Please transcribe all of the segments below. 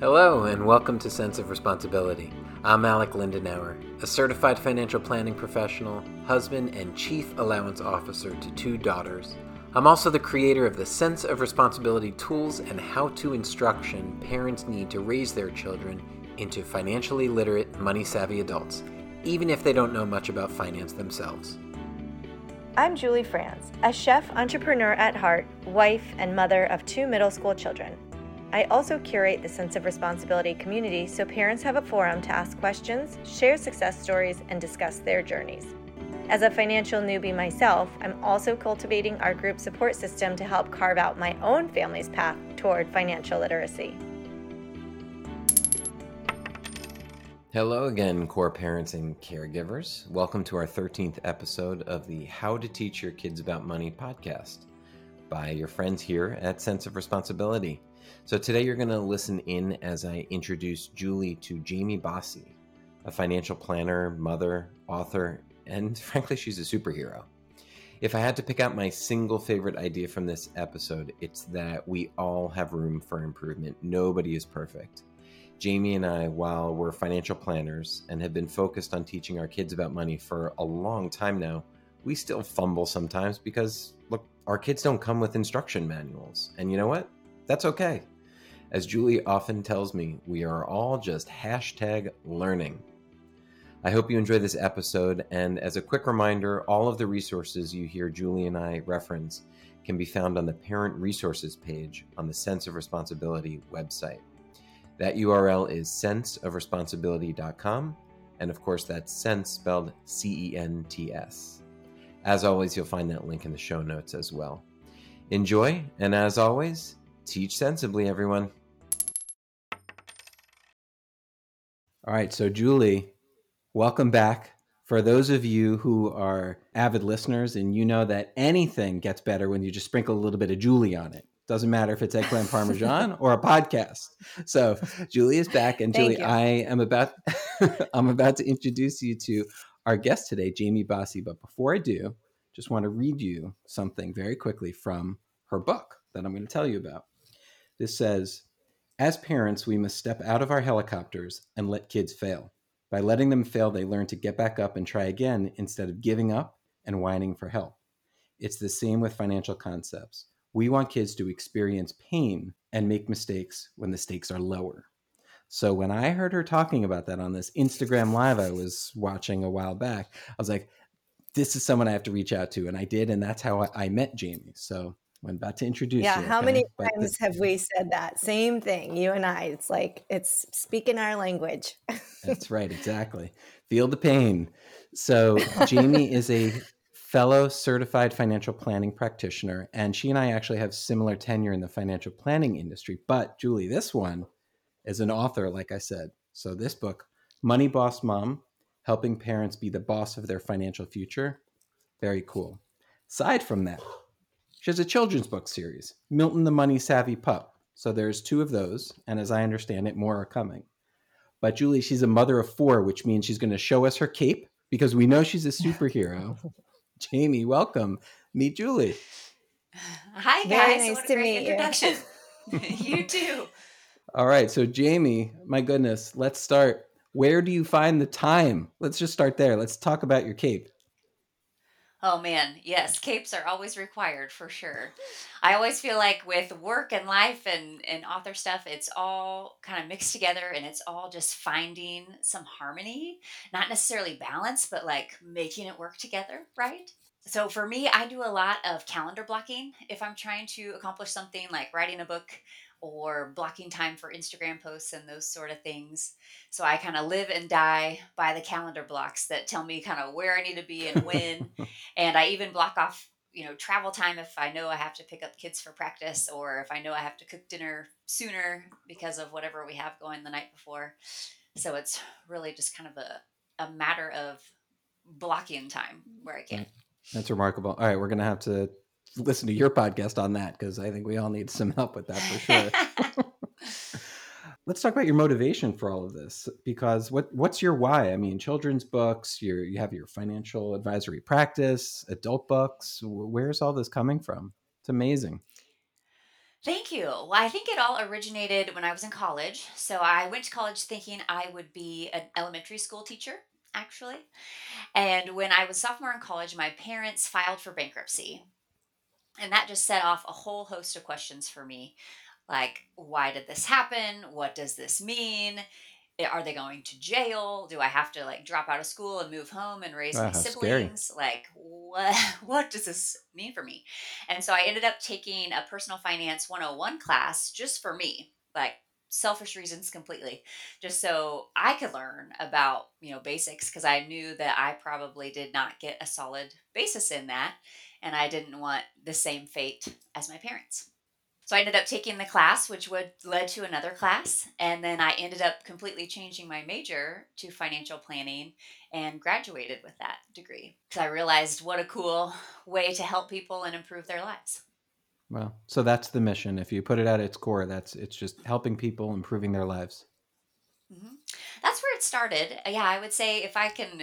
Hello, and welcome to Cents of Responsibility. I'm Alec Lindenauer, a certified financial planning professional, husband, and chief allowance officer to two daughters. I'm also the creator of the Cents of Responsibility tools and how to instruction parents need to raise their children into financially literate, money savvy adults, even if they don't know much about finance themselves. I'm Julie Franz, a chef entrepreneur at heart, wife, and mother of two middle school children. I also curate the Cents of Responsibility community so parents have a forum to ask questions, share success stories, and discuss their journeys. As a financial newbie myself, I'm also cultivating our group support system to help carve out my own family's path toward financial literacy. Hello again, core parents and caregivers. Welcome to our 13th episode of the How to Teach Your Kids About Money podcast by your friends here at Cents of Responsibility. So today you're going to listen in as I introduce Julie to Jamie Bosse, a financial planner, mother, author, and frankly, she's a superhero. If I had to pick out my single favorite idea from this episode, it's that we all have room for improvement. Nobody is perfect. Jamie and I, while we're financial planners and have been focused on teaching our kids about money for a long time now, we still fumble sometimes because, look, our kids don't come with instruction manuals. And you know what? That's okay. As Julie often tells me, we are all just hashtag learning. I hope you enjoy this episode, and as a quick reminder, all of the resources you hear Julie and I reference can be found on the Parent Resources page on the Cents of Responsibility website. That URL is centsofresponsibility.com, and of course, that's sense spelled C E N T S. As always, you'll find that link in the show notes as well. Enjoy, and as always, teach sensibly, everyone. All right, so Julie, welcome back. For those of you who are avid listeners and you know that anything gets better when you just sprinkle a little bit of Julie on it. Doesn't matter if it's eggplant parmesan or a podcast. So Julie is back, and Julie, I am about I'm about to introduce you to our guest today, Jamie Bosse. But before I do, just want to read you something very quickly from her book that I'm going to tell you about. This says, as parents, we must step out of our helicopters and let kids fail. By letting them fail, they learn to get back up and try again instead of giving up and whining for help. It's the same with financial concepts. We want kids to experience pain and make mistakes when the stakes are lower. So when I heard her talking about that on this Instagram live I was watching a while back, I was like, this is someone I have to reach out to. And I did. And that's how I met Jamie. So I'm about to introduce yeah, you. how many times have we said that? Same thing, you and I. It's like it's speaking our language. That's right, exactly. Feel the pain. So, Jamie is a fellow certified financial planning practitioner, and she and I actually have similar tenure in the financial planning industry. But, Julie, this one is an author, like I said. So, this book, Money Boss Mom Helping Parents Be the Boss of Their Financial Future, very cool. Aside from that, she has a children's book series, Milton the Money Savvy Pup. So there's two of those, and as I understand it, more are coming. But Julie, she's a mother of four, which means she's going to show us her cape because we know she's a superhero. Jamie, welcome. Meet Julie. Hi guys. Very nice to meet introduction. you. you too. All right, so Jamie, my goodness, let's start. Where do you find the time? Let's just start there. Let's talk about your cape. Oh man, yes, capes are always required for sure. I always feel like with work and life and, and author stuff, it's all kind of mixed together and it's all just finding some harmony, not necessarily balance, but like making it work together, right? So for me, I do a lot of calendar blocking if I'm trying to accomplish something like writing a book or blocking time for Instagram posts and those sort of things. So I kind of live and die by the calendar blocks that tell me kind of where I need to be and when. and I even block off, you know, travel time if I know I have to pick up kids for practice or if I know I have to cook dinner sooner because of whatever we have going the night before. So it's really just kind of a, a matter of blocking time where I can. That's remarkable. All right, we're going to have to listen to your podcast on that because I think we all need some help with that for sure. Let's talk about your motivation for all of this because what what's your why? I mean, children's books, you you have your financial advisory practice, adult books. Where's all this coming from? It's amazing. Thank you. Well, I think it all originated when I was in college. So I went to college thinking I would be an elementary school teacher, actually. And when I was sophomore in college, my parents filed for bankruptcy. And that just set off a whole host of questions for me. Like, why did this happen? What does this mean? Are they going to jail? Do I have to like drop out of school and move home and raise my ah, scary. siblings? Like what what does this mean for me? And so I ended up taking a personal finance 101 class just for me. Like selfish reasons completely. Just so I could learn about, you know, basics because I knew that I probably did not get a solid basis in that and I didn't want the same fate as my parents. So I ended up taking the class, which would led to another class, and then I ended up completely changing my major to financial planning and graduated with that degree because I realized what a cool way to help people and improve their lives. Well, so that's the mission. If you put it at its core, that's it's just helping people, improving their lives. hmm That's where it started. Yeah, I would say if I can,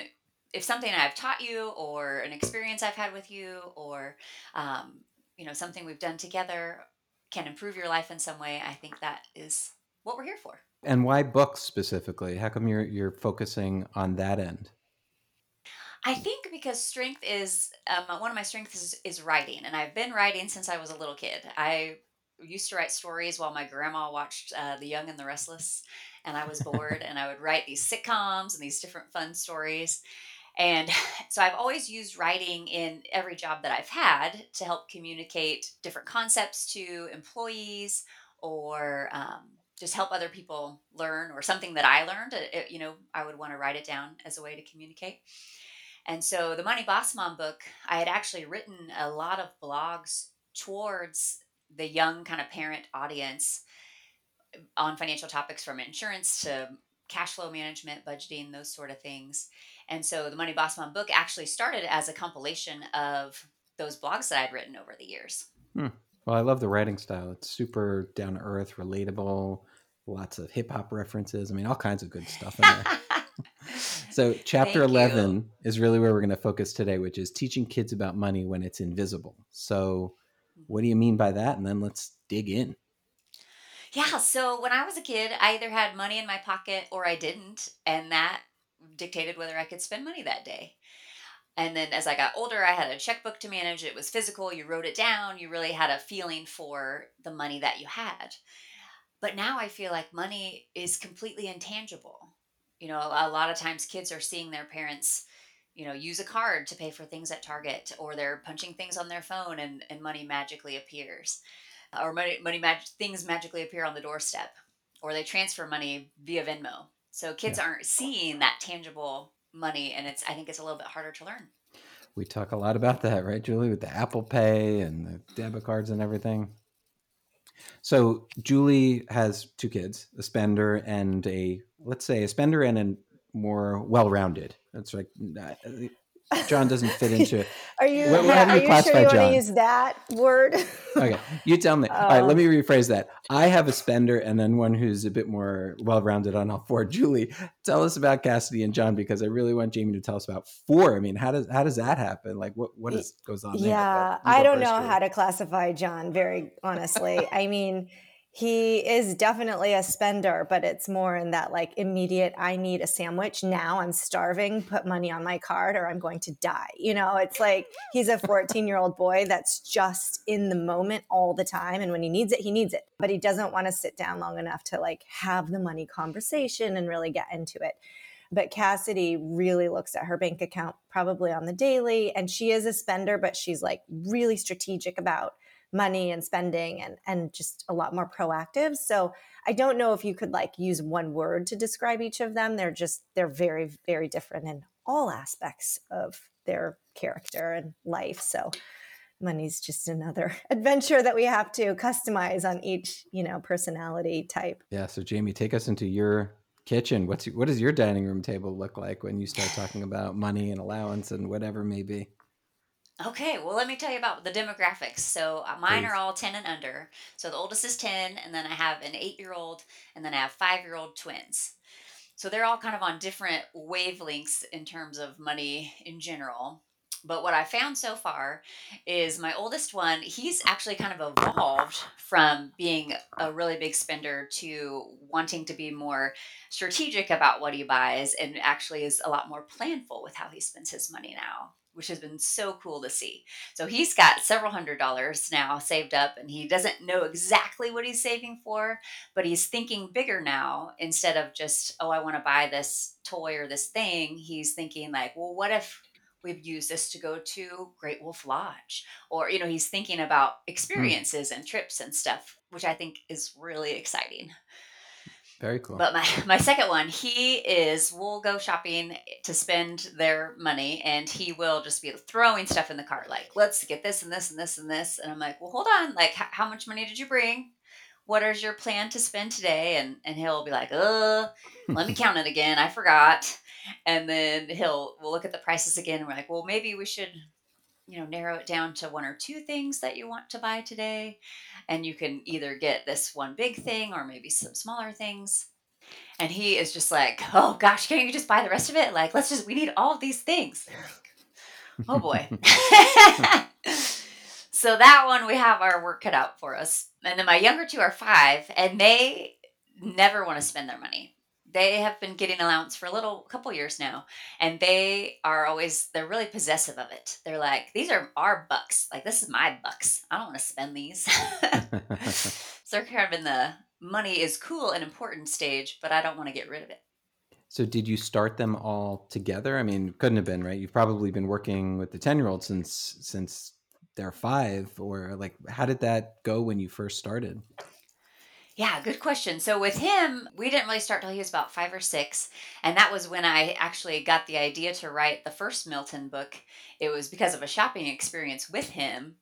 if something I've taught you, or an experience I've had with you, or um, you know something we've done together can improve your life in some way, I think that is what we're here for. And why books specifically? How come you're you're focusing on that end? I think because strength is um, one of my strengths is, is writing, and I've been writing since I was a little kid. I used to write stories while my grandma watched uh, The Young and the Restless, and I was bored, and I would write these sitcoms and these different fun stories. And so I've always used writing in every job that I've had to help communicate different concepts to employees or um, just help other people learn or something that I learned. It, it- you know, I would want to write it down as a way to communicate. And so the Money Boss Mom book, I had actually written a lot of blogs towards the young kind of parent audience on financial topics from insurance to cash flow management, budgeting, those sort of things. And so the Money Boss Mom book actually started as a compilation of those blogs that I'd written over the years. Hmm. Well, I love the writing style. It's super down to earth, relatable, lots of hip hop references. I mean, all kinds of good stuff in there. So, chapter Thank you. 11 is really where we're going to focus today, which is teaching kids about money when it's invisible. So, what do you mean by that? And then let's dig in. Yeah, so when I was a kid, I either had money in my pocket or I didn't, and that dictated whether I could spend money that day. And then as I got older, I had a checkbook to manage. It was physical, you wrote it down, you really had a feeling for the money that you had. But now I feel like money is completely intangible. You know, a lot of times kids are seeing their parents, you know, use a card to pay for things at Target, or they're punching things on their phone and, and money magically appears or money, money mag- things magically appear on the doorstep, or they transfer money via Venmo. So kids aren't seeing that tangible money, and it's I think it's a little bit harder to learn. We talk a lot about that, right, Julie, with the Apple Pay and the debit cards and everything. So, Julie has two kids, a spender and a, let's say, a spender and a more well rounded. That's like, uh, John doesn't fit into it. Are you, What- what- are you sure you want John? to use that word? okay you tell me all right let me um, rephrase that i have a spender and then one who's a bit more well-rounded on all four julie tell us about cassidy and john because i really want jamie to tell us about four i mean how does how does that happen like what what is, goes on there? Yeah, I don't know how to classify John very honestly. I mean, he is definitely a spender, but it's more in that like immediate I need a sandwich now, I'm starving, put money on my card or I'm going to die. You know, it's like he's a 14-year-old boy that's just in the moment all the time and when he needs it, he needs it. But he doesn't want to sit down long enough to like have the money conversation and really get into it but Cassidy really looks at her bank account probably on the daily and she is a spender but she's like really strategic about money and spending and and just a lot more proactive. So I don't know if you could like use one word to describe each of them. They're just they're very very different in all aspects of their character and life. So money's just another adventure that we have to customize on each you know personality type. Yeah so jamie take us into your kitchen. What's what does your dining room table look like when you start talking about money and allowance and whatever may be Okay, well, let me tell you about the demographics. So uh, mine Please. are all 10 and under. So the oldest is 10, and then I have an eight year old, and then I have five year old twins. So they're all kind of on different wavelengths in terms of money in general. But what I found so far is my oldest one, he's actually kind of evolved from being a really big spender to wanting to be more strategic about what he buys and actually is a lot more planful with how he spends his money now which has been so cool to see. So he's got several hundred dollars now saved up and he doesn't know exactly what he's saving for, but he's thinking bigger now instead of just, oh, I want to buy this toy or this thing. He's thinking, like, well, what if we've used this to go to Great Wolf Lodge. Or, you know, he's thinking about hmm. experiences mm. and trips and stuff, which I think is really exciting. Very cool. But my, my second one, he is, will go shopping to spend their money and he will just be throwing stuff in the cart. Like, let's get this and this and this and this. And I'm like, well, hold on. Like, h- how much money did you bring? What is your plan to spend today? And, and he'll be like, uh, let me count it again. I forgot and then he'll we'll look at the prices again and we're like well maybe we should you know narrow it down to one or two things that you want to buy today and you can either get this one big thing or maybe some smaller things. And he is just like oh gosh can't you just buy the rest of it? Like let's just we need all of these things. Oh boy. So that one we have our work cut out for us. And then my younger two are five and they never want to spend their money they have been getting allowance for a little couple years now and they are always they're really possessive of it. They're like these are our bucks. Like this is my bucks. I don't want to spend these. So they're kind of in the money is cool and important stage but i don't want to get rid of it. So did you start them all together? I mean couldn't have been right? You've probably been working with the 10 year old since since they're five or like how did that go when you first started yeah, good question. So with him, we didn't really start till he was about five or six. And that was when I actually got the idea to write the first Milton book. It was because of a shopping experience with him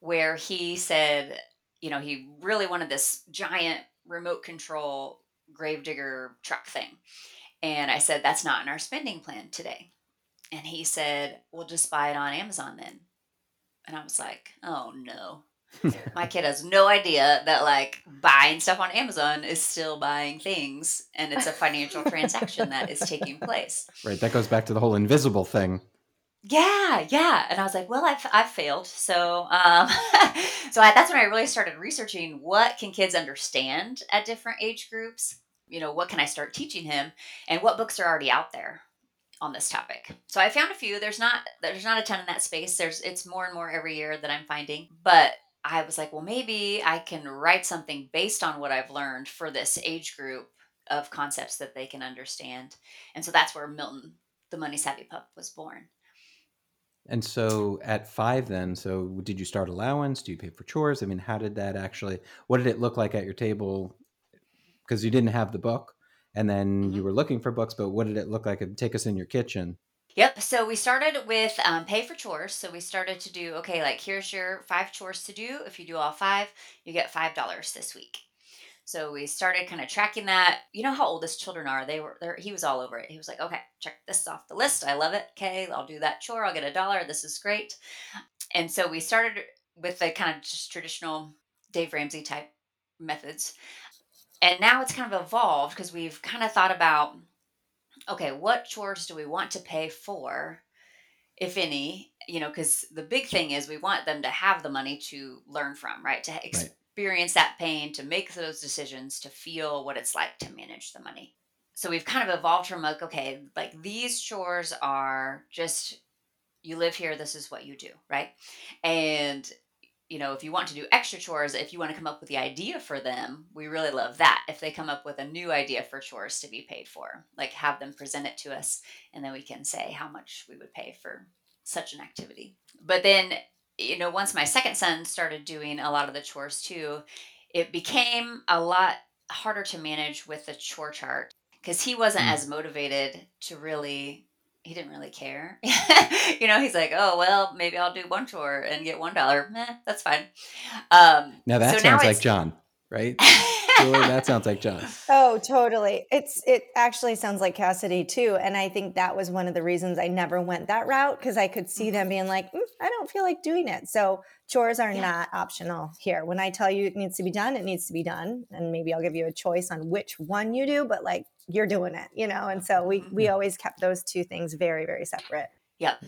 where he said, you know, he really wanted this giant remote control gravedigger truck thing. And I said, that's not in our spending plan today. And he said, we'll just buy it on Amazon then. And I was like, oh no. My kid has no idea that like buying stuff on Amazon is still buying things and it's a financial transaction that is taking place. Right. That goes back to the whole invisible thing. Yeah, yeah. And I was like, well, I've, I've failed. So, um, so I, that's when I really started researching what can kids understand at different age groups? You know, what can I start teaching him and what books are already out there? on this topic. So I found a few. There's not there's not a ton in that space. There's it's more and more every year that I'm finding. But I was like, well, maybe I can write something based on what I've learned for this age group of concepts that they can understand. And so that's where Milton, the Money Savvy Pup, was born. And so at five, then, so did you start allowance? Do you pay for chores? I mean, how did that actually, what did it look like at your table? Because you didn't have the book and then mm-hmm. you were looking for books, but what did it look like? Take us in your kitchen. Yep. So we started with um, pay for chores. So we started to do okay, like here's your five chores to do. If you do all five, you get five dollars this week. So we started kind of tracking that. You know how old his children are. They were there. He was all over it. He was like, okay, check this off the list. I love it. Okay, I'll do that chore. I'll get a dollar. This is great. And so we started with the kind of just traditional Dave Ramsey type methods. And now it's kind of evolved because we've kind of thought about okay, what chores do we want to pay for, if any? You know, because the big thing is we want them to have the money to learn from, right? To experience right. that pain, to make those decisions, to feel what it's like to manage the money. So we've kind of evolved from like, okay, like these chores are just you live here, this is what you do, right? And you know, if you want to do extra chores, if you want to come up with the idea for them, we really love that. If they come up with a new idea for chores to be paid for, like have them present it to us, and then we can say how much we would pay for such an activity. But then, you know, once my second son started doing a lot of the chores too, it became a lot harder to manage with the chore chart because he wasn't mm. as motivated to really he didn't really care. you know, he's like, oh well, maybe I'll do one chore and get one dollar. Meh, that's fine. Um, now that so sounds now like John, right? Julie, that sounds like John. Oh, totally. It's it actually sounds like Cassidy too, and I think that was one of the reasons I never went that route because I could see them being like, mm, I don't feel like doing it. So chores are yeah. not optional here. When I tell you it needs to be done, it needs to be done, and maybe I'll give you a choice on which one you do, but like you're doing it, you know. And so we we mm-hmm. always kept those two things very very separate. Yep.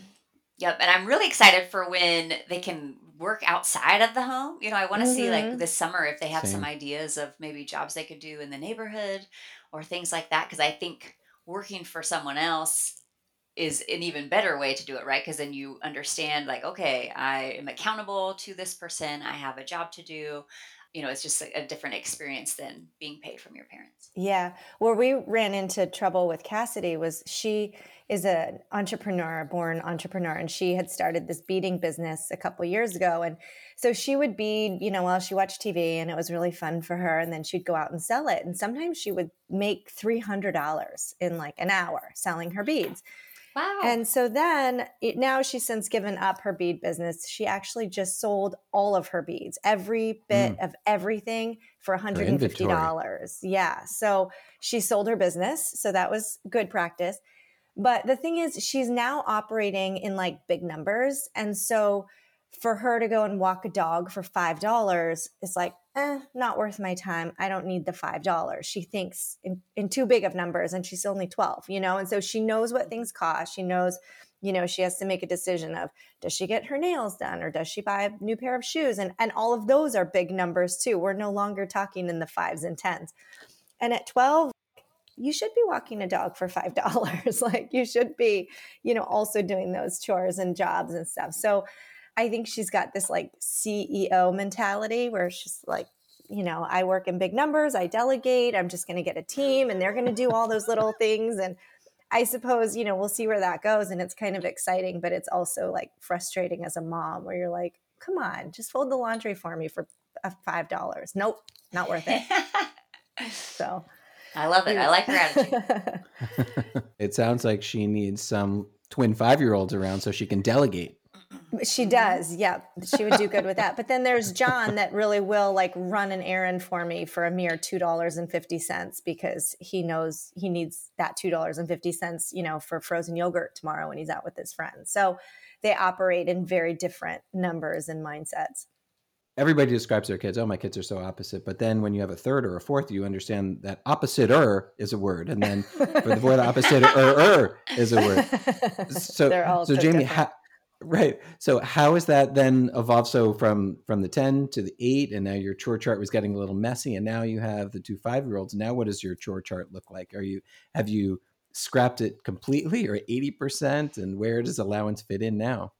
Yep, and I'm really excited for when they can work outside of the home. You know, I want to see like Mhm. this summer if they have some ideas of maybe jobs they could do in the neighborhood or things like that because I think working for someone else is an even better way to do it, right? Because then you understand like, okay, I am accountable to this person. I have a job to do. You know, it's just a, a different experience than being paid from your parents. Yeah. Where we ran into trouble with Cassidy was she is an entrepreneur, born entrepreneur, and she had started this beading business a couple years ago. And so she would bead, you know, while she watched TV, and it was really fun for her. And then she'd go out and sell it. And sometimes she would make $300 in like an hour selling her beads. Wow. And so then it, now she's since given up her bead business. She actually just sold all of her beads, every bit mm. of everything for $150. Yeah. So she sold her business. So that was good practice. But the thing is, she's now operating in like big numbers. And so for her to go and walk a dog for $5 is like, eh, not worth my time. I don't need the $5. She thinks in, in too big of numbers and she's only 12, you know? And so she knows what things cost. She knows, you know, she has to make a decision of does she get her nails done or does she buy a new pair of shoes? And, and all of those are big numbers too. We're no longer talking in the fives and tens. And at 12, you should be walking a dog for five dollars like you should be you know also doing those chores and jobs and stuff so i think she's got this like ceo mentality where she's like you know i work in big numbers i delegate i'm just going to get a team and they're going to do all those little things and i suppose you know we'll see where that goes and it's kind of exciting but it's also like frustrating as a mom where you're like come on just fold the laundry for me for uh, five dollars nope not worth it so I love it. I like her attitude. it sounds like she needs some twin five year olds around so she can delegate. She does. Yeah. She would do good with that. But then there's John that really will like run an errand for me for a mere $2.50 because he knows he needs that $2.50, you know, for frozen yogurt tomorrow when he's out with his friends. So they operate in very different numbers and mindsets. Everybody describes their kids, oh, my kids are so opposite. But then when you have a third or a fourth, you understand that opposite-er is a word. And then for the word opposite, er, er is a word. So, They're all so so Jamie, different. how, right. So how has that then evolved? So from from the 10 to the eight, and now your chore chart was getting a little messy, and now you have the two five year olds. Now what does your chore chart look like? Are you have you scrapped it completely or 80%? And where does allowance fit in now?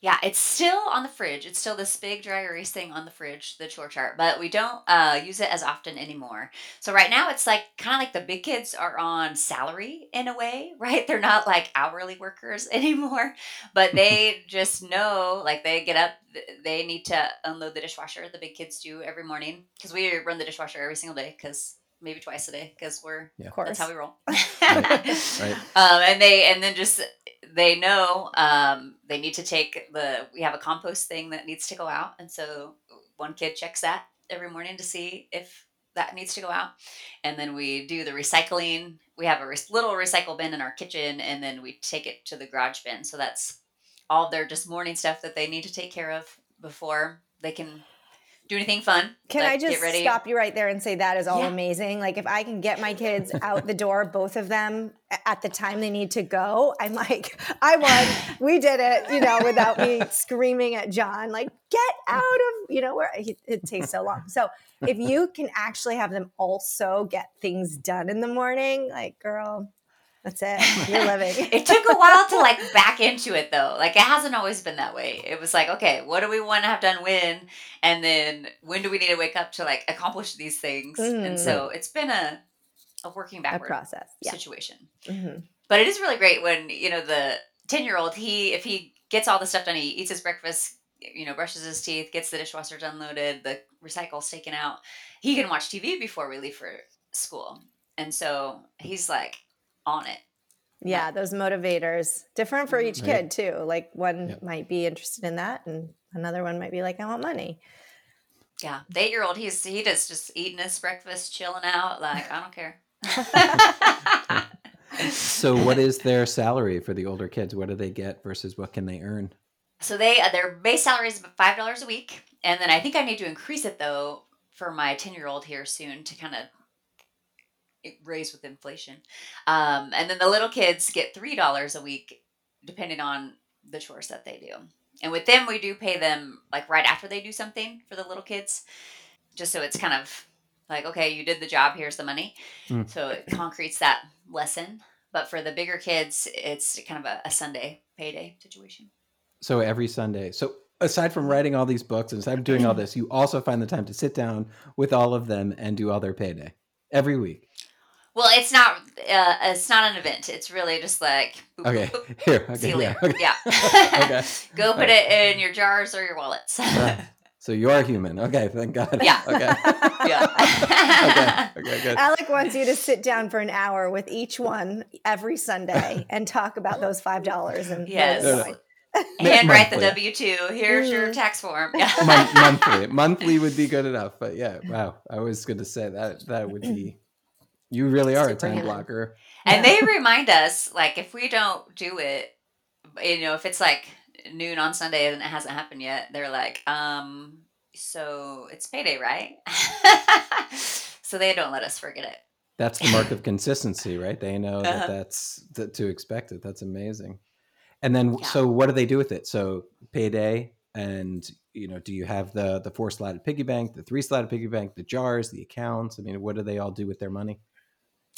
Yeah, it's still on the fridge. It's still this big dry erase thing on the fridge, the chore chart, but we don't uh, use it as often anymore. So right now, it's like kind of like the big kids are on salary in a way, right? They're not like hourly workers anymore, but they just know like they get up, they need to unload the dishwasher. The big kids do every morning because we run the dishwasher every single day because maybe twice a day because we're Yeah. Of course. that's how we roll. Right. Um, and they and then just they know um, they need to take the we have a compost thing that needs to go out, and so one kid checks that every morning to see if that needs to go out, and then we do the recycling. We have a re- little recycle bin in our kitchen, and then we take it to the garage bin. So that's all their just morning stuff that they need to take care of before they can do anything fun. Can like I just get ready. stop you right there and say that is all Yeah. amazing? Like if I can get my kids out the door, both of them at the time they need to go, I'm like, I won. We did it, you know, without me screaming at John, like, get out of, you know, where it takes so long. So if you can actually have them also get things done in the morning, like, girl, that's it. You're living. it took a while to like back into it though. Like it hasn't always been that way. It was like, okay, what do we want to have done when? And then when do we need to wake up to like accomplish these things? And Mm. so it's been a a working a backward process. Yeah. situation. Mhm. But it is really great when, you know, the 10 year old, he, if he gets all the stuff done, he eats his breakfast, you know, brushes his teeth, gets the dishwasher unloaded, the recycle's taken out, he can watch TV before we leave for school. And so he's like on it. Yeah, those motivators different for each Right. kid too. Like one Yep. might be interested in that, and another one might be like, I want money. Yeah, the eight year old, he's he does just eating his breakfast, chilling out. Like I don't care. So what is their salary for the older kids? What do they get versus what can they earn? so they uh, their base salary is five dollars a week, and then I think I need to increase it though for my ten year old here soon to kind of raise with inflation. Um, and then the little kids get three dollars a week, depending on the chores that they do. And with them, we do pay them like right after they do something for the little kids, just so it's kind of like, okay, you did the job, here's the money. Mm. So it concretes that lesson. But for the bigger kids, it's kind of a, a Sunday payday situation. So every Sunday. So aside from writing all these books and aside from doing all this, you also find the time to sit down with all of them and do all their payday every week. Well, it's not. Uh, it's not an event. It's really just like boop, Okay, boop, boop, here. see you yeah. later. Okay. Yeah. Okay. Go put it in your jars or your wallets. So you are human. Okay, thank God. Yeah. Okay. yeah. okay. Okay. Good. Alec wants you to sit down for an hour with each one every Sunday and talk about those five dollars and Yes. No, no. Handwrite the W two. Here's your tax form. Yeah. Mon- monthly. Monthly would be good enough. But yeah, wow. I was going to say that that would be. You really are a time Superhuman. blocker. And they remind us, like, if we don't do it, you know, if it's like noon on Sunday and it hasn't happened yet, they're like, um, so it's payday, right? so they don't let us forget it. That's the mark of consistency, right? They know that Uh-huh. that's that to expect it. That's amazing. And then, Yeah. so what do they do with it? So payday, and you know, do you have the the four slotted piggy bank, the three slotted piggy bank, the jars, the accounts? I mean, what do they all do with their money?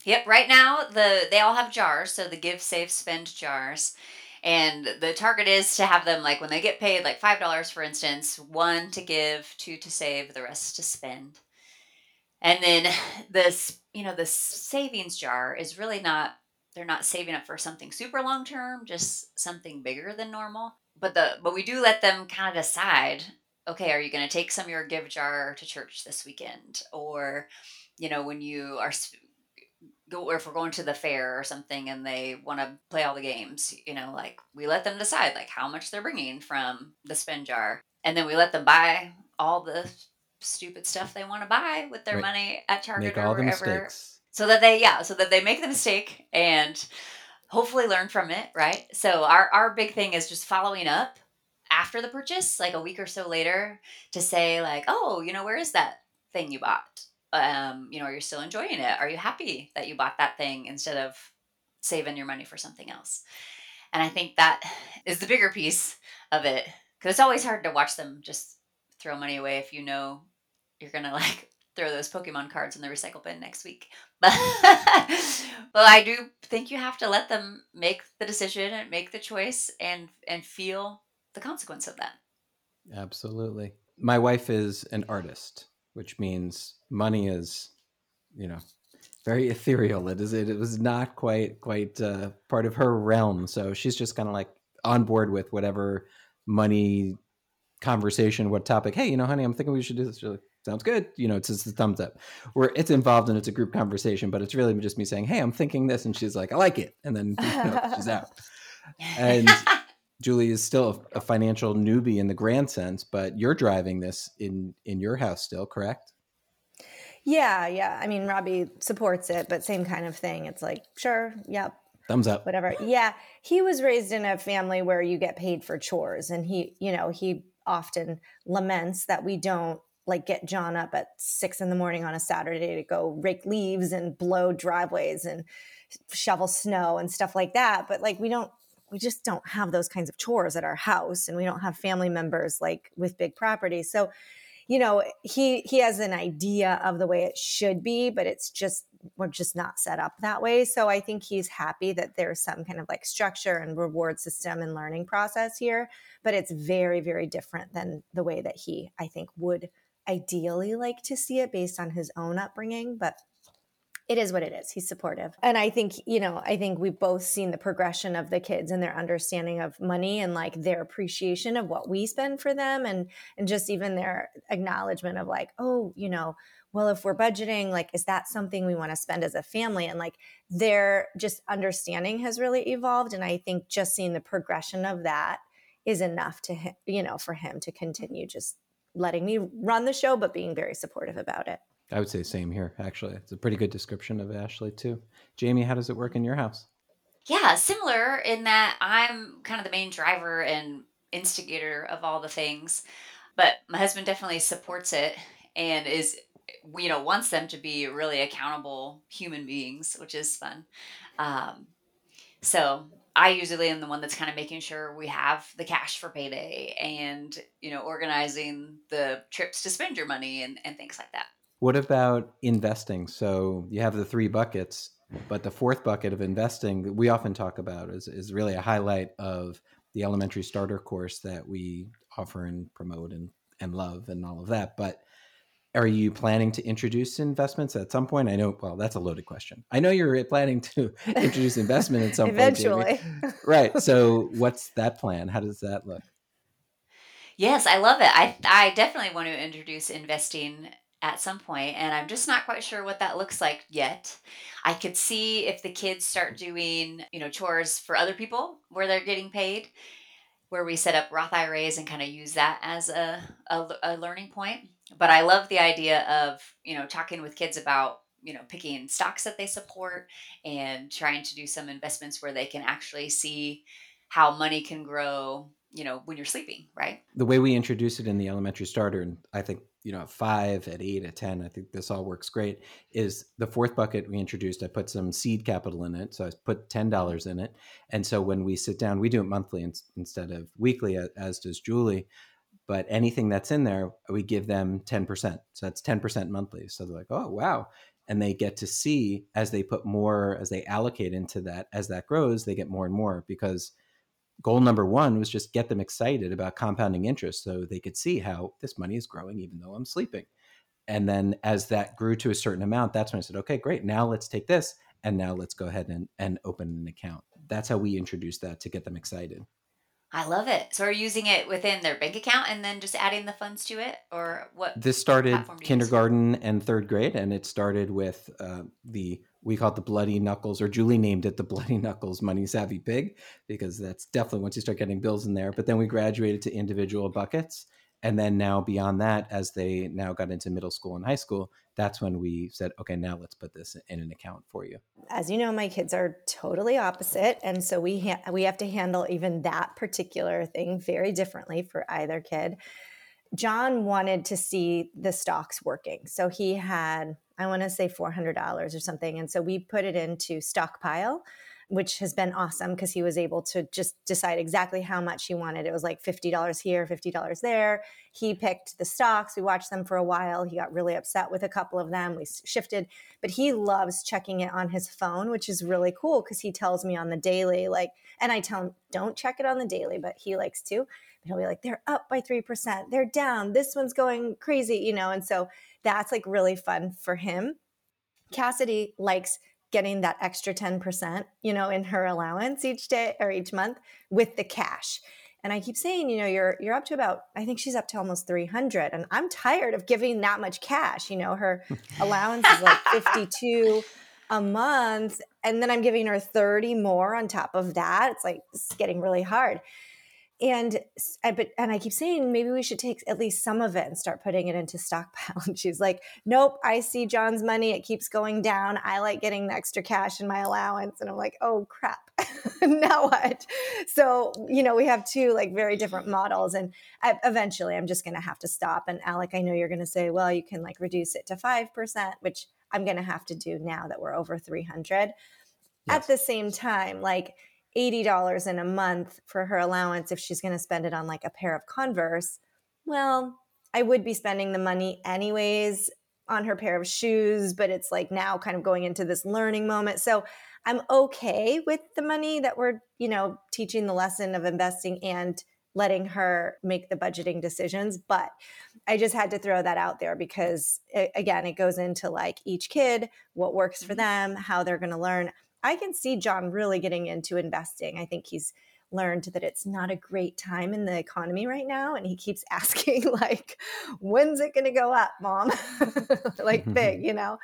Yep. Right now, the they all have jars, so the give, save, spend jars, and the target is to have them like when they get paid, like five dollars, for instance, one to give, two to save, the rest to spend. And then this, you know, the savings jar is really not. They're not saving up for something super long term, just something bigger than normal. But the but we do let them kind of decide. Okay, are you going to take some of your give jar to church this weekend, or you know, when you are go or if we're going to the fair or something and they want to play all the games you know like we let them decide like how much they're bringing from the spend jar and then we let them buy all the stupid stuff they want to buy with their Right. money at target Make or all the wherever mistakes. So that they yeah so that they make the mistake and hopefully learn from it right? So our our big thing is just following up after the purchase like a week or so later to say like oh you know where is that thing you bought? Um you know are you still enjoying it? Are you happy that you bought that thing instead of saving your money for something else? And i think that is the bigger piece of it because it's always hard to watch them just throw money away if you know you're gonna like throw those pokemon cards in the recycle bin next week but but i do think you have to let them make the decision and make the choice and and feel the consequence of that Absolutely. My wife is an artist, which means money is, you know, very ethereal. It is. It was not quite quite uh, part of her realm. So she's just kind of like on board with whatever money conversation, what topic. Hey, you know, honey, I'm thinking we should do this. She's like, Sounds good. You know, it's just a thumbs up. Where it's involved and it's a group conversation, but it's really just me saying, "Hey, I'm thinking this," and she's like, "I like it," and then you know, she's out. And Julie is still a, a financial newbie in the grand sense, but you're driving this in in your house still, correct? Yeah, yeah. I mean, Robbie supports it, but same kind of thing. It's like, sure, yep, Thumbs up. whatever. Yeah, he was raised in a family where you get paid for chores, and he, you know, he often laments that we don't like get John up at six in the morning on a Saturday to go rake leaves and blow driveways and shovel snow and stuff like that. But like, we don't, we just don't have those kinds of chores at our house, and we don't have family members like with big property. So, you know, he he has an idea of the way it should be, but it's just we're just not set up that way. So I think he's happy that there's some kind of like structure and reward system and learning process here, but it's very, very different than the way that he, I think, would ideally like to see it based on his own upbringing. But it is what it is. He's supportive. And I think, you know, I think we've both seen the progression of the kids and their understanding of money and like their appreciation of what we spend for them and and just even their acknowledgement of like, oh, you know, well, if we're budgeting, like, is that something we want to spend as a family? And like their just understanding has really evolved. And I think just seeing the progression of that is enough to him, you know, for him to continue just letting me run the show, but being very supportive about it. I would say same here. Actually, it's a pretty good description of Ashley too. Jamie, how does it work in your house? Yeah, similar in that I'm kind of the main driver and instigator of all the things, but my husband definitely supports it and is, you know, wants them to be really accountable human beings, which is fun. Um, so I usually am the one that's kind of making sure we have the cash for payday and, you know, organizing the trips to spend your money and, and things like that. What about investing? So you have the three buckets, but the fourth bucket of investing that we often talk about is, is really a highlight of the elementary starter course that we offer and promote and, and love and all of that. But are you planning to introduce investments at some point? I know, well, that's a loaded question. I know you're eh, planning to introduce investment at some Eventually. point. Eventually. right. So what's that plan? How does that look? Yes, I love it. I I definitely want to introduce investing at some point and I'm just not quite sure what that looks like yet. I could see if the kids start doing, you know, chores for other people where they're getting paid where we set up Roth IRAs and kind of use that as a, a, a learning point. But I love the idea of, you know, talking with kids about you know picking stocks that they support and trying to do some investments where they can actually see how money can grow you know when you're sleeping right? The way we introduce it in the elementary starter and i think you know at five at eight at ten i think this all works great is the fourth bucket we introduced i put some seed capital in it so i put $10 in it. And so when we sit down we do it monthly instead of weekly as does julie but anything that's in there we give them 10% so that's 10% monthly so they're like oh wow and they get to see as they put more as they allocate into that as that grows they get more and more because goal number one was just get them excited about compounding interest so they could see how this money is growing even though I'm sleeping. And then as that grew to a certain amount, that's when I said, okay, great. Now let's take this and now let's go ahead and, and open an account. That's how we introduced that to get them excited. I love it. So are you using it within their bank account and then just adding the funds to it or what? This started kindergarten and third grade and it started with uh, the we call it the bloody knuckles or julie named it the bloody knuckles money savvy pig because that's definitely once you start getting bills in there but then we graduated to individual buckets and then now beyond that as they now got into middle school and high school that's when we said okay now let's put this in an account for you as you know my kids are totally opposite and so we ha- we have to handle even that particular thing very differently for either kid john wanted to see the stocks working so he had I want to say $400 or something. And so we put it into stockpile, which has been awesome because he was able to just decide exactly how much he wanted. It was like $50 here, $50 there. He picked the stocks. We watched them for a while. He got really upset with a couple of them. We shifted, but he loves checking it on his phone, which is really cool because he tells me on the daily, like, and I tell him, don't check it on the daily, but he likes to. He'll be like, they're up by 3%, they're down, this one's going crazy, you know, and so that's like really fun for him. Cassidy likes getting that extra 10%, you know, in her allowance each day or each month with the cash. And I keep saying, you know, you're you're up to about I think she's up to almost 300 and I'm tired of giving that much cash, you know, her allowance is like 52 a month and then I'm giving her 30 more on top of that. It's like it's getting really hard and I, but and I keep saying maybe we should take at least some of it and start putting it into stockpile. And she's like, "Nope, I see John's money; it keeps going down. I like getting the extra cash in my allowance." And I'm like, "Oh crap, now what?" So you know, we have two like very different models, and I, eventually, I'm just going to have to stop. And Alec, I know you're going to say, "Well, you can like reduce it to five percent," which I'm going to have to do now that we're over 300. Yes. At the same time, like $80 in a month for her allowance if she's going to spend it on like a pair of Converse, well, I would be spending the money anyways on her pair of shoes, but it's like now kind of going into this learning moment. So I'm okay with the money that we're, you know, teaching the lesson of investing and letting her make the budgeting decisions. But I just had to throw that out there because, it, again, it goes into like each kid, what works for mm-hmm. them, how they're going to learn. I can see John really getting into investing. I think he's learned that it's not a great time in the economy right now and he keeps asking like when's it going to go up mom? Like big you know?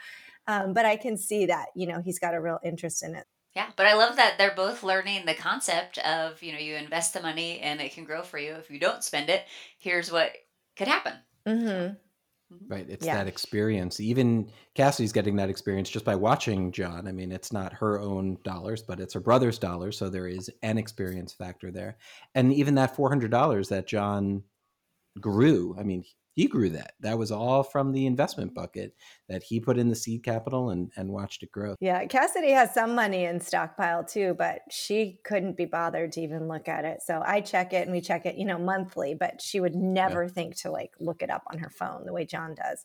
Um, but i can see that you know he's got a real interest in it. Yeah but i love that they're both learning the concept of you know you invest the money and it can grow for you. If you don't spend it here's what could happen. Mm-hmm. Mm-hmm. Right. It's yeah. that experience. Even Cassie's getting that experience just by watching John. I mean, it's not her own dollars, but it's her brother's dollars. So there is an experience factor there. And even that $400 that John grew, I mean, he grew that. That was all from the investment bucket that he put in the seed capital and, and watched it grow. Yeah, Cassidy has some money in stockpile too, but she couldn't be bothered to even look at it. So I check it and we check it, you know, monthly, but she would never yeah. think to like look it up on her phone the way John does.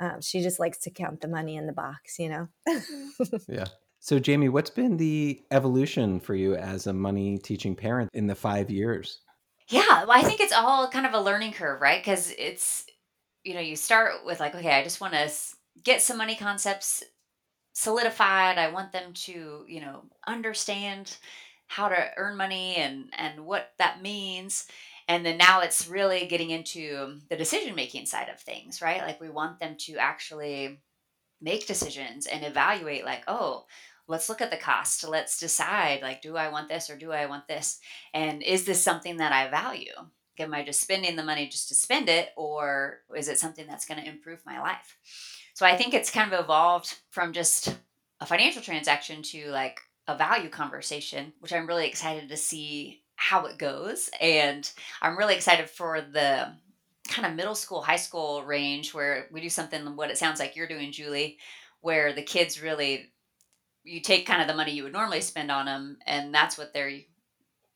Um, she just likes to count the money in the box, you know? yeah. So, Jamie, what's been the evolution for you as a money teaching parent in the five years? Yeah, well, I think it's all kind of a learning curve, right? Because it's, you know, you start with like, okay, I just want to get some money concepts solidified. I want them to, you know, understand how to earn money and and what that means. And then now it's really getting into the decision making side of things, right? Like we want them to actually make decisions and evaluate like, oh, let's look at the cost. Let's decide like do i want this or do i want this? And is this something that i value? Am i just spending the money just to spend it or is it something that's going to improve my life? So i think it's kind of evolved from just a financial transaction to like a value conversation which i'm really excited to see how it goes. And i'm really excited for the kind of middle school high school range where we do something what it sounds like you're doing julie where the kids really you take kind of the money you would normally spend on them and that's what they're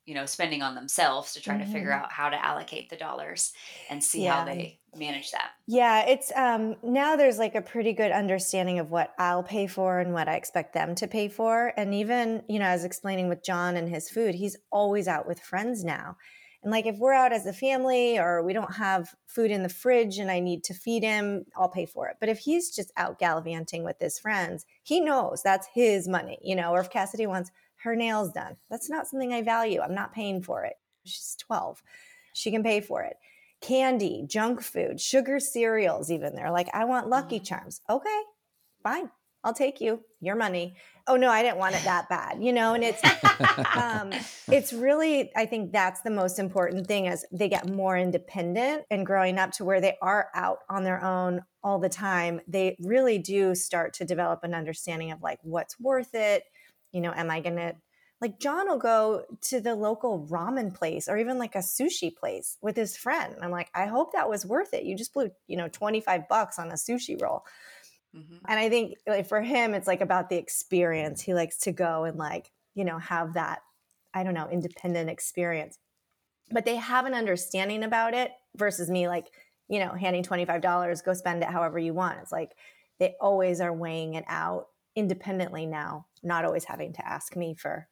you know spending on themselves to try mm-hmm. to figure mm-hmm. out how to allocate the dollars and see yeah. how they manage that yeah it's um now there's like a pretty good understanding of what i'll pay for and what i expect them to pay for and even you know as explaining with john and his food he's always out with friends now and like if we're out as a family or we don't have food in the fridge and I need to feed him, I'll pay for it. But if he's just out gallivanting with his friends, he knows that's his money, you know, or if Cassidy wants her nails done, that's not something I value. I'm not paying for it. She's 12. She can pay for it. Candy, junk food, sugar cereals, even. They're like, I want Lucky mm-hmm. Charms. Okay, fine. I'll take you, your money. Oh no i didn't want it that bad you know and it's um, it's really i think that's the most important thing as they get more independent and growing up to where they are out on their own all the time they really do start to develop an understanding of like what's worth it. You know am i gonna like john will go to the local ramen place or even like a sushi place with his friend. I'm like i hope that was worth it. You just blew you know 25 bucks on a sushi roll Mm-hmm. And I think like for him, it's like about the experience. He likes to go and like, you know, have that, I don't know, independent experience. But they have an understanding about it versus me like, you know, handing $25, go spend it however you want. It's like they always are weighing it out independently now, not always having to ask me for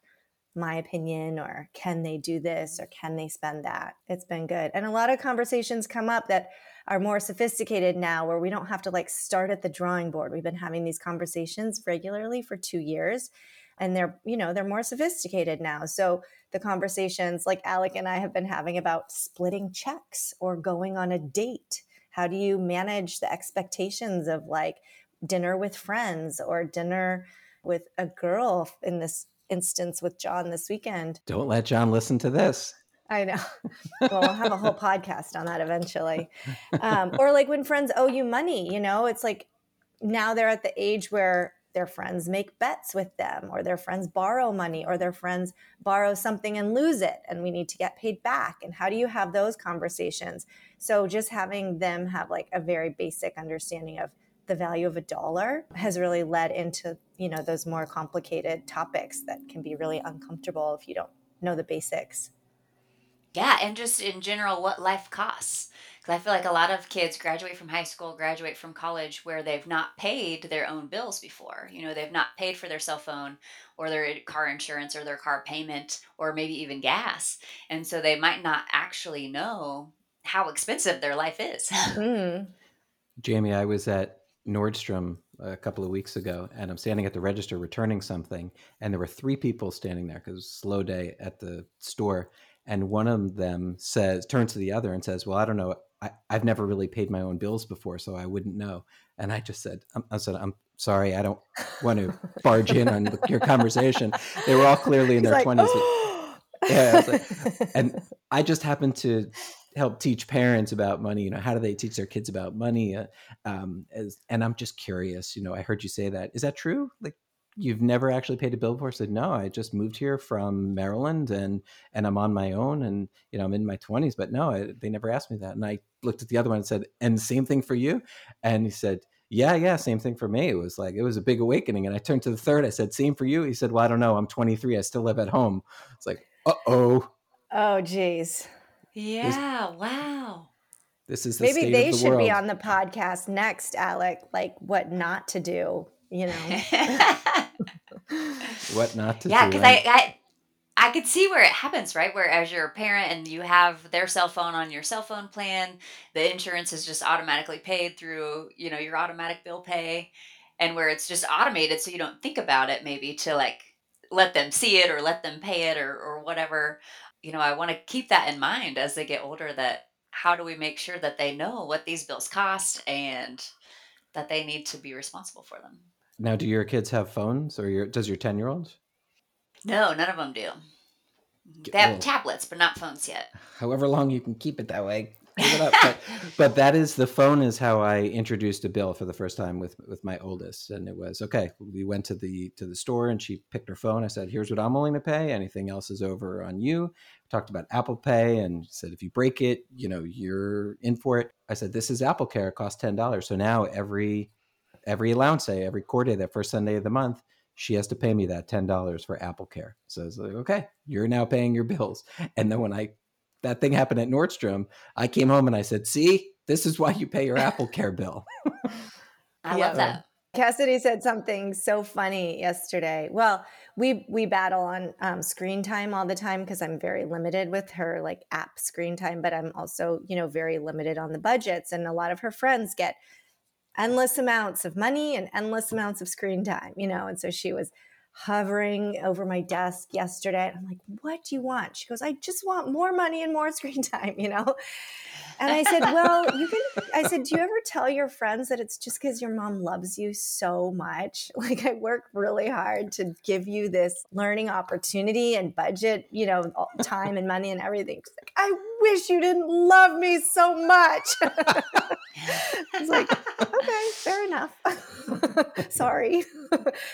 my opinion or can they do this or can they spend that. It's been good. And a lot of conversations come up that are more sophisticated now where we don't have to like start at the drawing board. We've been having these conversations regularly for 2 years and they're, you know, they're more sophisticated now. So the conversations like Alec and I have been having about splitting checks or going on a date. How do you manage the expectations of like dinner with friends or dinner with a girl in this instance with John this weekend? Don't let John listen to this. I know. well, we'll have a whole podcast on that eventually. Um, or like when friends owe you money, you know, it's like now they're at the age where their friends make bets with them, or their friends borrow money, or their friends borrow something and lose it, and we need to get paid back. And how do you have those conversations? So just having them have like a very basic understanding of the value of a dollar has really led into you know those more complicated topics that can be really uncomfortable if you don't know the basics yeah, and just in general, what life costs. Because I feel like a lot of kids graduate from high school, graduate from college where they've not paid their own bills before. You know, they've not paid for their cell phone or their car insurance or their car payment or maybe even gas. And so they might not actually know how expensive their life is. Mm. Jamie, I was at Nordstrom a couple of weeks ago and I'm standing at the register returning something and there were three people standing there because it was a slow day at the store and one of them says turns to the other and says well i don't know. I, have never really paid my own bills before so i wouldn't know. And i just said um, i said i'm sorry i don't want to barge in on your conversation. They were all clearly in He's their like, 20s yeah I like, and i just happened to help teach parents about money you know how do they teach their kids about money uh, um, as, and i'm just curious you know i heard you say that. Is that true? Like you've never actually paid a bill before? I said, no, I just moved here from Maryland and and I'm on my own and you know I'm in my 20s, but no, I, they never asked me that, and I looked at the other one and said, "And same thing for you?" And he said, "Yeah, yeah, same thing for me." It was like it was a big awakening. And I turned to the third. I said, "Same for you?" He said, "Well, I don't know. I'm 23. I still live at home." It's like, uh oh. Oh, geez. Yeah. wow. This is the Maybe state they of the should world. be on the podcast next, Alec. Like what not to do, you know? what not to yeah, do. Yeah, because I, I I could see where it happens, right? Where as you're a parent and you have their cell phone on your cell phone plan, the insurance is just automatically paid through, you know, your automatic bill pay, and where it's just automated, so you don't think about it, maybe to like let them see it or let them pay it or or whatever. You know, I want to keep that in mind as they get older. That how do we make sure that they know what these bills cost and that they need to be responsible for them? Now, do your kids have phones, or your does your ten year old? No, none of them do. They have well- tablets, but not phones yet. however long you can keep it that way. keep it up. But, but that is the phone is how I introduced a bill for the first time with with my oldest, and it was okay. We went to the to the store, and she picked her phone. I said, "Here's what I'm willing to pay. Anything else is over on you." Talked about Apple Pay, and said if you break it, you know you're in for it. I said, "This is Apple Care. It costs ten dollars." So now every every allowance day, every quarter, that first Sunday of the month, she has to pay me that ten dollars for Apple Care. So it's like, okay, you're now paying your bills. And then when I that thing happened at Nordstrom, I came home and I said, "See, this is why you pay your Apple Care bill." I Yeah. love that. Cassidy said something so funny yesterday. Well, we we battle on um, screen time all the time because I'm very limited with her like app screen time, but I'm also you know very limited on the budgets, and a lot of her friends get endless amounts of money and endless amounts of screen time, you know. And so she was hovering over my desk yesterday, and I'm like, "What do you want?" She goes, "I just want more money and more screen time," you know. And I said, Well, you can. I said, Do you ever tell your friends that it's just because your mom loves you so much? Like, I work really hard to give you this learning opportunity and budget, you know, time and money and everything. She's like, I wish you didn't love me so much. It's like, okay, fair enough. Sorry.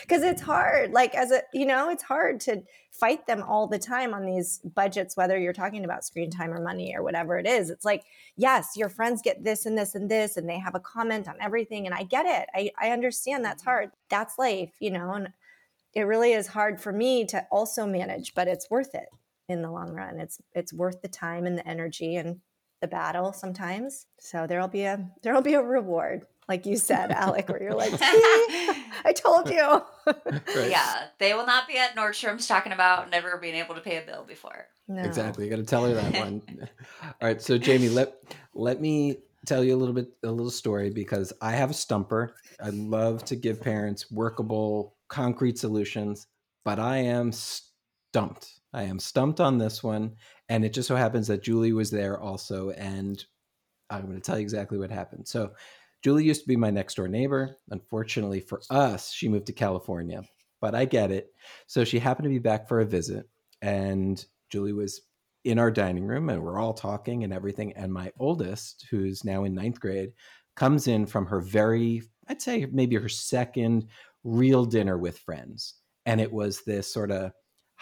Because it's hard. Like, as a, you know, it's hard to fight them all the time on these budgets, whether you're talking about screen time or money or whatever it is. It's like, yes, your friends get this and this and this, and they have a comment on everything. And I get it. I, I understand that's mm-hmm. hard. That's life, you know, and it really is hard for me to also manage, but it's worth it in the long run. It's it's worth the time and the energy and the battle sometimes. So there'll be a there'll be a reward, like you said, Alec, where you're like, "See? I told you. Right. Yeah, they will not be at Nordstrom's talking about never being able to pay a bill before. No. Exactly. You got to tell her that one. All right. So Jamie, let let me tell you a little bit a little story because I have a stumper. I love to give parents workable, concrete solutions, but I am stumped. I am stumped on this one, and it just so happens that Julie was there also, and I'm going to tell you exactly what happened. So. Julie used to be my next door neighbor. Unfortunately for us, she moved to California, but I get it. So she happened to be back for a visit, and Julie was in our dining room and we're all talking and everything. And my oldest, who's now in ninth grade, comes in from her very, I'd say maybe her second real dinner with friends. And it was this sort of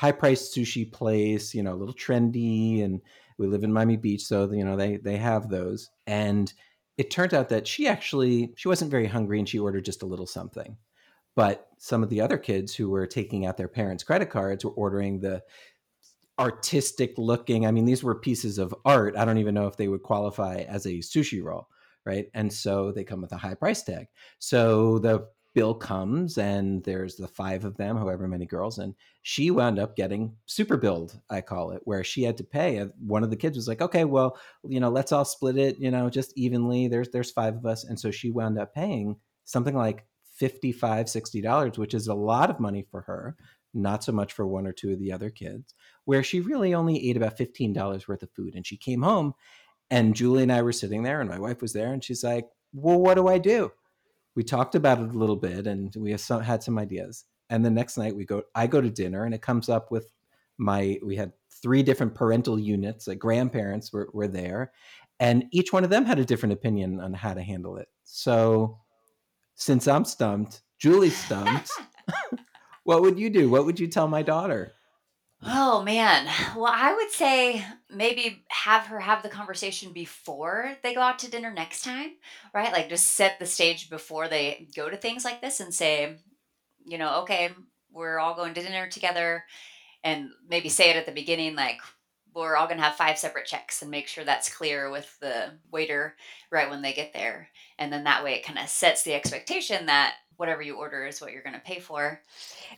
high priced sushi place, you know, a little trendy. And we live in Miami Beach. So, you know, they, they have those. And it turned out that she actually, she wasn't very hungry and she ordered just a little something. But some of the other kids who were taking out their parents' credit cards were ordering the artistic looking. I mean, these were pieces of art. I don't even know if they would qualify as a sushi roll, right? And so they come with a high price tag. So the bill comes and there's the five of them, however many girls, and she wound up getting super billed, I call it, where she had to pay. One of the kids was like, "Okay, well, you know, let's all split it, you know, just evenly. There's there's five of us." And so she wound up paying something like 55 60 dollars which is a lot of money for her not so much for one or two of the other kids where she really only ate about $15 worth of food and she came home and julie and i were sitting there and my wife was there and she's like well what do i do we talked about it a little bit and we have some, had some ideas. And the next night we go i go to dinner and it comes up with my we had three different parental units like grandparents were, were there and each one of them had a different opinion on how to handle it. So since i'm stumped julie's stumped what would you do? What would you tell my daughter Oh man. Well, I would say maybe have her have the conversation before they go out to dinner next time, right? Like just set the stage before they go to things like this and say, you know, okay, we're all going to dinner together and maybe say it at the beginning like we're all going to have five separate checks and make sure that's clear with the waiter right when they get there. And then that way it kind of sets the expectation that whatever you order is what you're going to pay for.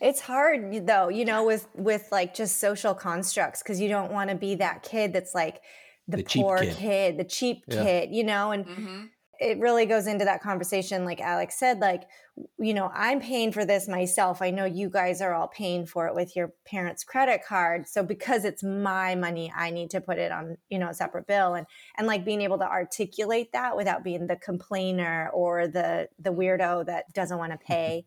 It's hard though, you know, with with like just social constructs because you don't want to be that kid that's like the, The poor kid. kid. the cheap Yeah. kid, you know, and hmm it really goes into that conversation like Alec said like you know i'm paying for this myself. I know you guys are all paying for it with your parents credit card. So because it's my money i need to put it on you know a separate bill. And and like being able to articulate that without being the complainer or the the weirdo that doesn't want to mm-hmm. pay.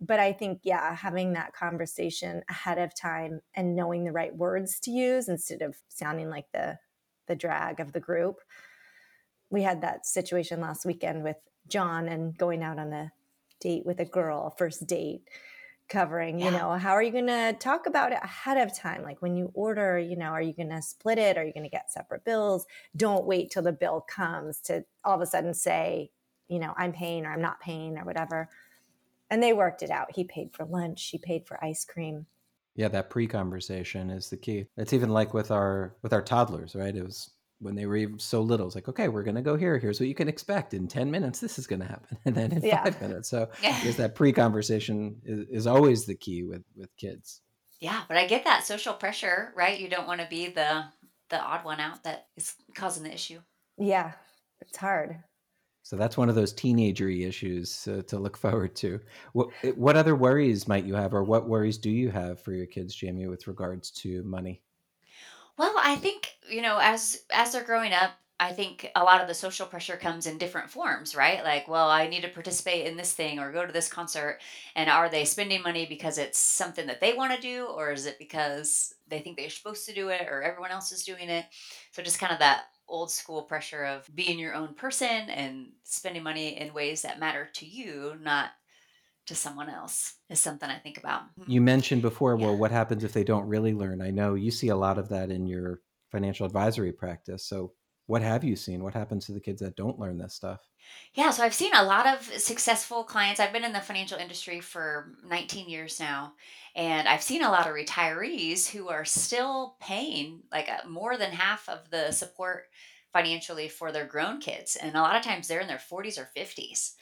But i think yeah having that conversation ahead of time and knowing the right words to use instead of sounding like the the drag of the group we had that situation last weekend with John and going out on a date with a girl, first date, covering, you know, how are you going to talk about it ahead of time? Like when you order, you know, are you going to split it? Are you going to get separate bills? Don't wait till the bill comes to all of a sudden say, you know, I'm paying or I'm not paying or whatever. And they worked it out. He paid for lunch, she paid for ice cream. Yeah, that pre-conversation is the key. It's even like with our with our toddlers, right? It was when they were even so little. It's like, okay, we're gonna go here. Here's what you can expect in ten minutes. This is gonna happen, and then in Yeah. five minutes. So Yeah. there's that pre-conversation is, is always the key with with kids. Yeah, but I get that social pressure, right? You don't want to be the the odd one out that is causing the issue. Yeah, it's hard. So that's one of those teenagery issues uh, to look forward to. What what other worries might you have, or what worries do you have for your kids, Jamie, with regards to money? Well, I think, you know, as as they're growing up, I think a lot of the social pressure comes in different forms, right? Like, well, I need to participate in this thing or go to this concert. And are they spending money because it's something that they want to do or is it because they think they're supposed to do it or everyone else is doing it? So just kind of that old school pressure of being your own person and spending money in ways that matter to you, not to someone else is something I think about. You mentioned before, well, what happens if they don't really learn? I know you see a lot of that in your financial advisory practice. So, what have you seen? What happens to the kids that don't learn this stuff? Yeah, so I've seen a lot of successful clients. I've been in the financial industry for 19 years now, and I've seen a lot of retirees who are still paying like uh, more than half of the support financially for their grown kids. And a lot of times they're in their 40s or 50s.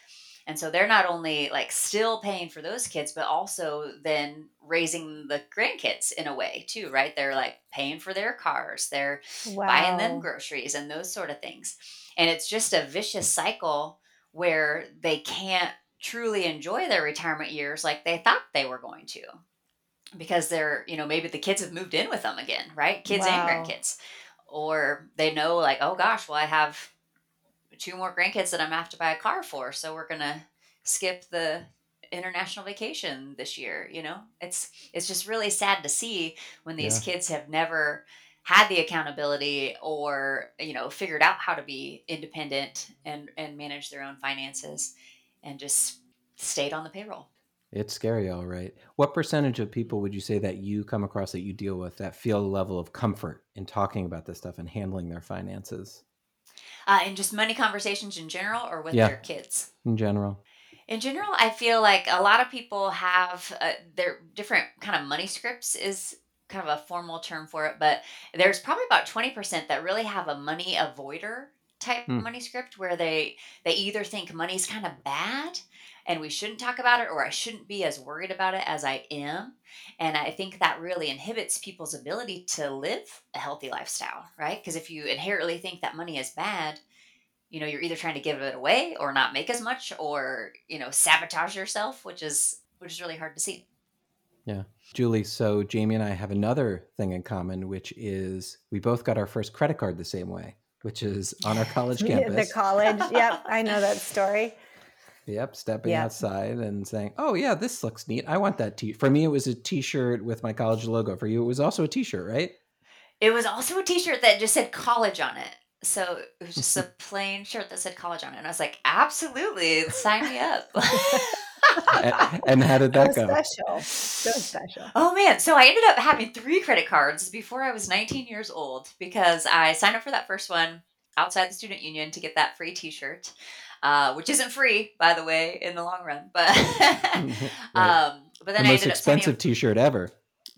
And so they're not only like still paying for those kids, but also then raising the grandkids in a way too, right? They're like paying for their cars, they're Wow. buying them groceries and those sort of things. And it's just a vicious cycle where they can't truly enjoy their retirement years like they thought they were going to. Because they're, you know, maybe the kids have moved in with them again, right? Kids Wow. and grandkids. Or they know, like, oh gosh, well, I have two more grandkids that I'm gonna have to buy a car for. So we're to skip the international vacation this year you know it's it's just really sad to see when these kids have never had the accountability or you know figured out how to be independent and and manage their own finances and just stayed on the payroll It's scary, all right. What percentage of people would you say that you come across that you deal with that feel a level of comfort in talking about this stuff and handling their finances uh, and just money conversations in general or with Yeah. their kids in general? in general i feel like a lot of people have uh, their different kind of money scripts is kind of a formal term for it but there's probably about 20% that really have a money avoider type Hmm. money script where they they either think money's kind of bad and we shouldn't talk about it or i shouldn't be as worried about it as i am and i think that really inhibits people's ability to live a healthy lifestyle right because if you inherently think that money is bad you know you're either trying to give it away or not make as much or you know sabotage yourself which is which is really hard to see Yeah. Julie, so Jamie and I have another thing in common, which is we both got our first credit card the same way, which is on our college campus. the college. Yep, I know that story. Yep, stepping Yep. outside and saying, "Oh yeah, this looks neat. I want that t." For me, it was a T-shirt with my college logo. For you, it was also a T-shirt, right? it was also a t-shirt that just said college on it so it was just a plain shirt that said college on it and i was like absolutely sign me up and, and how did that so go? special. So special. Oh man, so I ended up having three credit cards before I was 19 years old because I signed up for that first one outside the student union to get that free T-shirt, uh, which isn't free, by the way, in the long run. But Right. um, but then the I most expensive. T-shirt ever.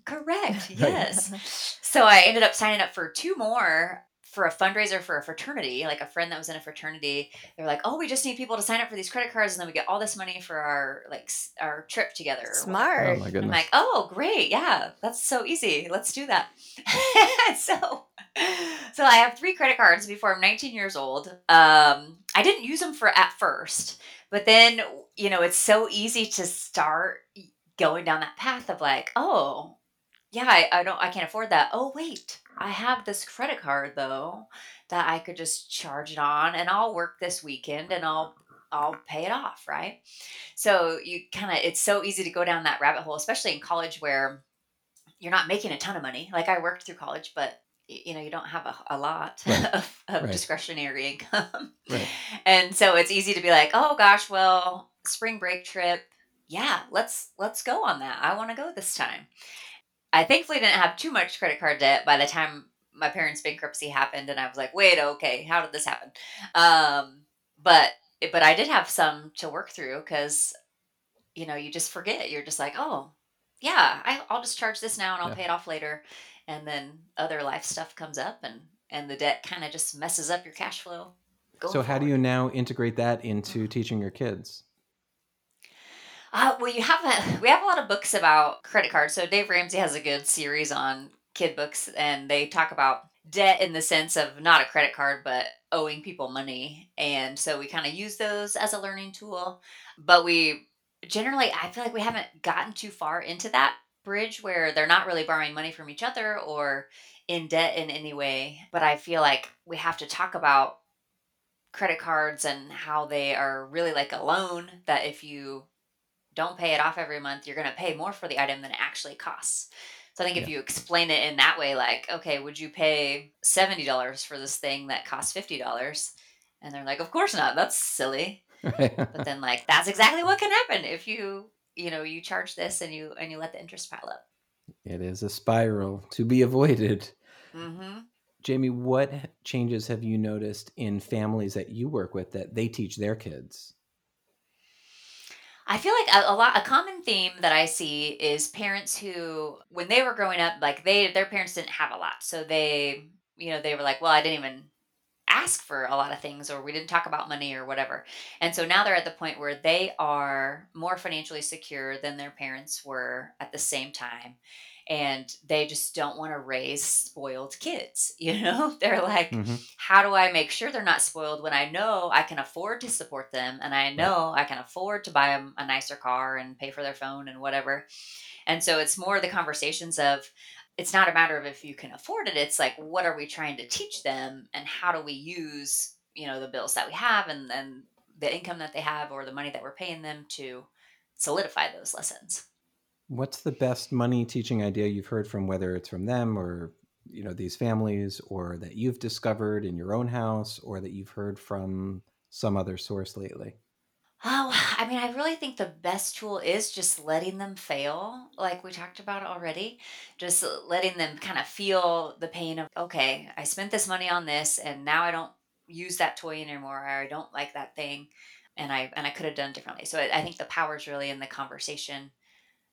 Correct. Yes. so I ended up signing up for two more for a fundraiser for a fraternity, like a friend that was in a fraternity. They were like, "Oh, we just need people to sign up for these credit cards, and then we get all this money for our like our trip together." Smart. Oh my I'm goodness. like, oh, great. Yeah, that's so easy. Let's do that. so, so I have three credit cards before I'm 19 years old. Um, I didn't use them for at first, but then, you know, it's so easy to start going down that path of like, oh, yeah, I, I don't, I can't afford that. Oh, wait, I have this credit card though that I could just charge it on and I'll work this weekend and I'll, I'll pay it off. Right. So you kind of, it's so easy to go down that rabbit hole, especially in college where you're not making a ton of money. Like I worked through college, but you know, you don't have a, a lot Right. of, of Right. discretionary income. Right. And so it's easy to be like, oh gosh, well, spring break trip. Yeah, let's, let's go on that. I want to go this time. I thankfully didn't have too much credit card debt by the time my parents' bankruptcy happened. And I was like, wait, okay, how did this happen? Um, but, but I did have some to work through because you know, you just forget. You're just like, oh, yeah, I, I'll just charge this now and I'll Yeah. pay it off later. And then other life stuff comes up and and the debt kind of just messes up your cash flow. So how do you now integrate that into teaching your kids? Uh, well, you have a, we have a lot of books about credit cards. So Dave Ramsey has a good series on kid books, and they talk about debt in the sense of not a credit card, but owing people money. And so we kind of use those as a learning tool. But we generally, I feel like we haven't gotten too far into that bridge where they're not really borrowing money from each other or in debt in any way. But I feel like we have to talk about credit cards and how they are really like a loan that if you don't pay it off every month, you're going to pay more for the item than it actually costs. So I think if Yeah. you explain it in that way, like, okay, would you pay $70 for this thing that costs $50? And they're like, of course not. That's silly. But then like, that's exactly what can happen if you, you know, you charge this and you, and you let the interest pile up. it is a spiral to be avoided. Mm-hmm. Jamie, what changes have you noticed in families that you work with that they teach their kids? I feel like a, a lot a common theme that I see is parents who when they were growing up like they their parents didn't have a lot. So they you know they were like, well, I didn't even ask for a lot of things or we didn't talk about money or whatever. And so now they're at the point where they are more financially secure than their parents were at the same time. And they just don't want to raise spoiled kids, you know? They're like, Mhm. how do I make sure they're not spoiled when I know I can afford to support them and I know I can afford to buy them a nicer car and pay for their phone and whatever. And so it's more the conversations of it's not a matter of if you can afford it, it's like what are we trying to teach them and how do we use, you know, the bills that we have and and the income that they have or the money that we're paying them to solidify those lessons. What's the best money teaching idea you've heard from whether it's from them or you know these families or that you've discovered in your own house or that you've heard from some other source lately? Oh, I mean, I really think the best tool is just letting them fail, like we talked about already. Just letting them kind of feel the pain of, okay, I spent this money on this and now I don't use that toy anymore or I don't like that thing and I and I could have done differently. So I, I think the power is really in the conversation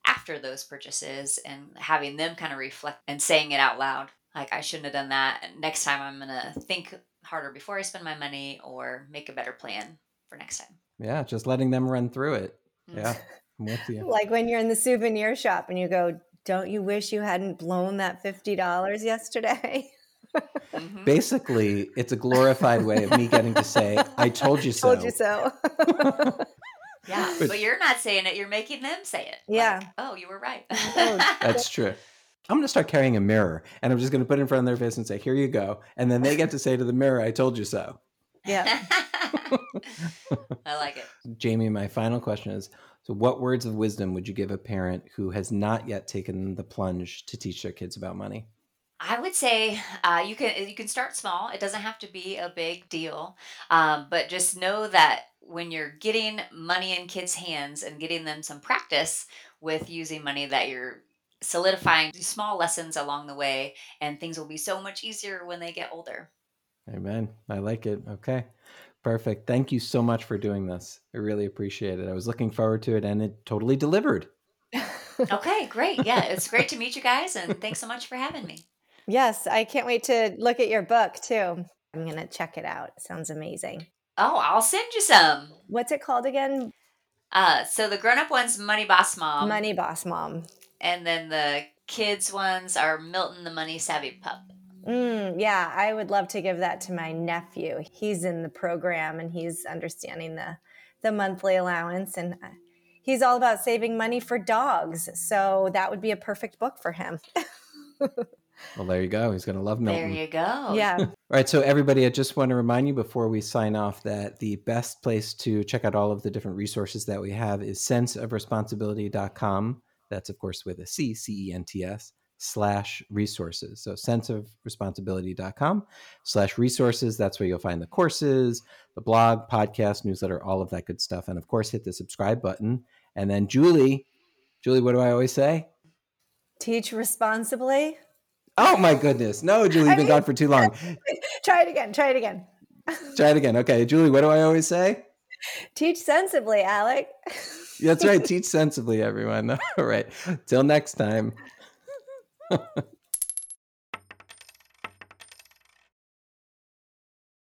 after those purchases and having them kind of reflect and saying it out loud. Like I shouldn't have done that. Next time I'm gonna think harder before I spend my money or make a better plan for next time. Yeah, just letting them run through it. Mm. Yeah, I'm with you. Like when you're in the souvenir shop and you go, Don't you wish you hadn't blown that $50 yesterday? Mhm. Basically, it's a glorified way of me getting to say, I told you so. I told you so. Yeah, But- but you're not saying it; you're making them say it. Yeah. Like, oh, you were right. Oh, That's true. I'm going to start carrying a mirror and I'm just going to put it in front of their face and say, Here you go. And then they get to say to the mirror, I told you so. yeah. I like it. Jamie, my final question is So, what words of wisdom would you give a parent who has not yet taken the plunge to teach their kids about money? I would say uh, you can you can start small. It doesn't have to be a big deal, um, but just know that when you're getting money in kids' hands and getting them some practice with using money, that you're solidifying small lessons along the way, and things will be so much easier when they get older. Amen. I like it. Okay. Perfect. Thank you so much for doing this. I really appreciate it. I was looking forward to it and it totally delivered. okay, great. Yeah, it's great to meet you guys and thanks so much for having me. Yes, I can't wait to look at your book too. I'm going to check it out. It sounds amazing. Oh, I'll send you some. What's it called again? Uh, so the grown up one's Money Boss Mom. Money Boss Mom. And then the kids ones are Milton the Money Savvy Pup. Mm, yeah, I would love to give that to my nephew. He's in the program and he's understanding the the monthly allowance and uh, he's all about saving money for dogs. So that would be a perfect book for him. well, there you go. He's going to love Milton. There you go. Yeah. all right. So, everybody, I just want to remind you before we sign off that the best place to check out all of the different resources that we have is centsofresponsibility.com. That's, of course, with a C, C E N T S slash resources. So centsofresponsibility.com slash resources. That's where you'll find the courses, the blog, podcast, newsletter, all of that good stuff. And of course, hit the subscribe button. And then Julie, Julie, what do I always say? Teach responsibly. Oh my goodness. No, Julie, you've been gone for too long. try it again. Try it again. try it again. Okay. Julie, what do I always say? Teach sensibly, Alec. That's right. Teach sensibly, everyone. All right. Till next time.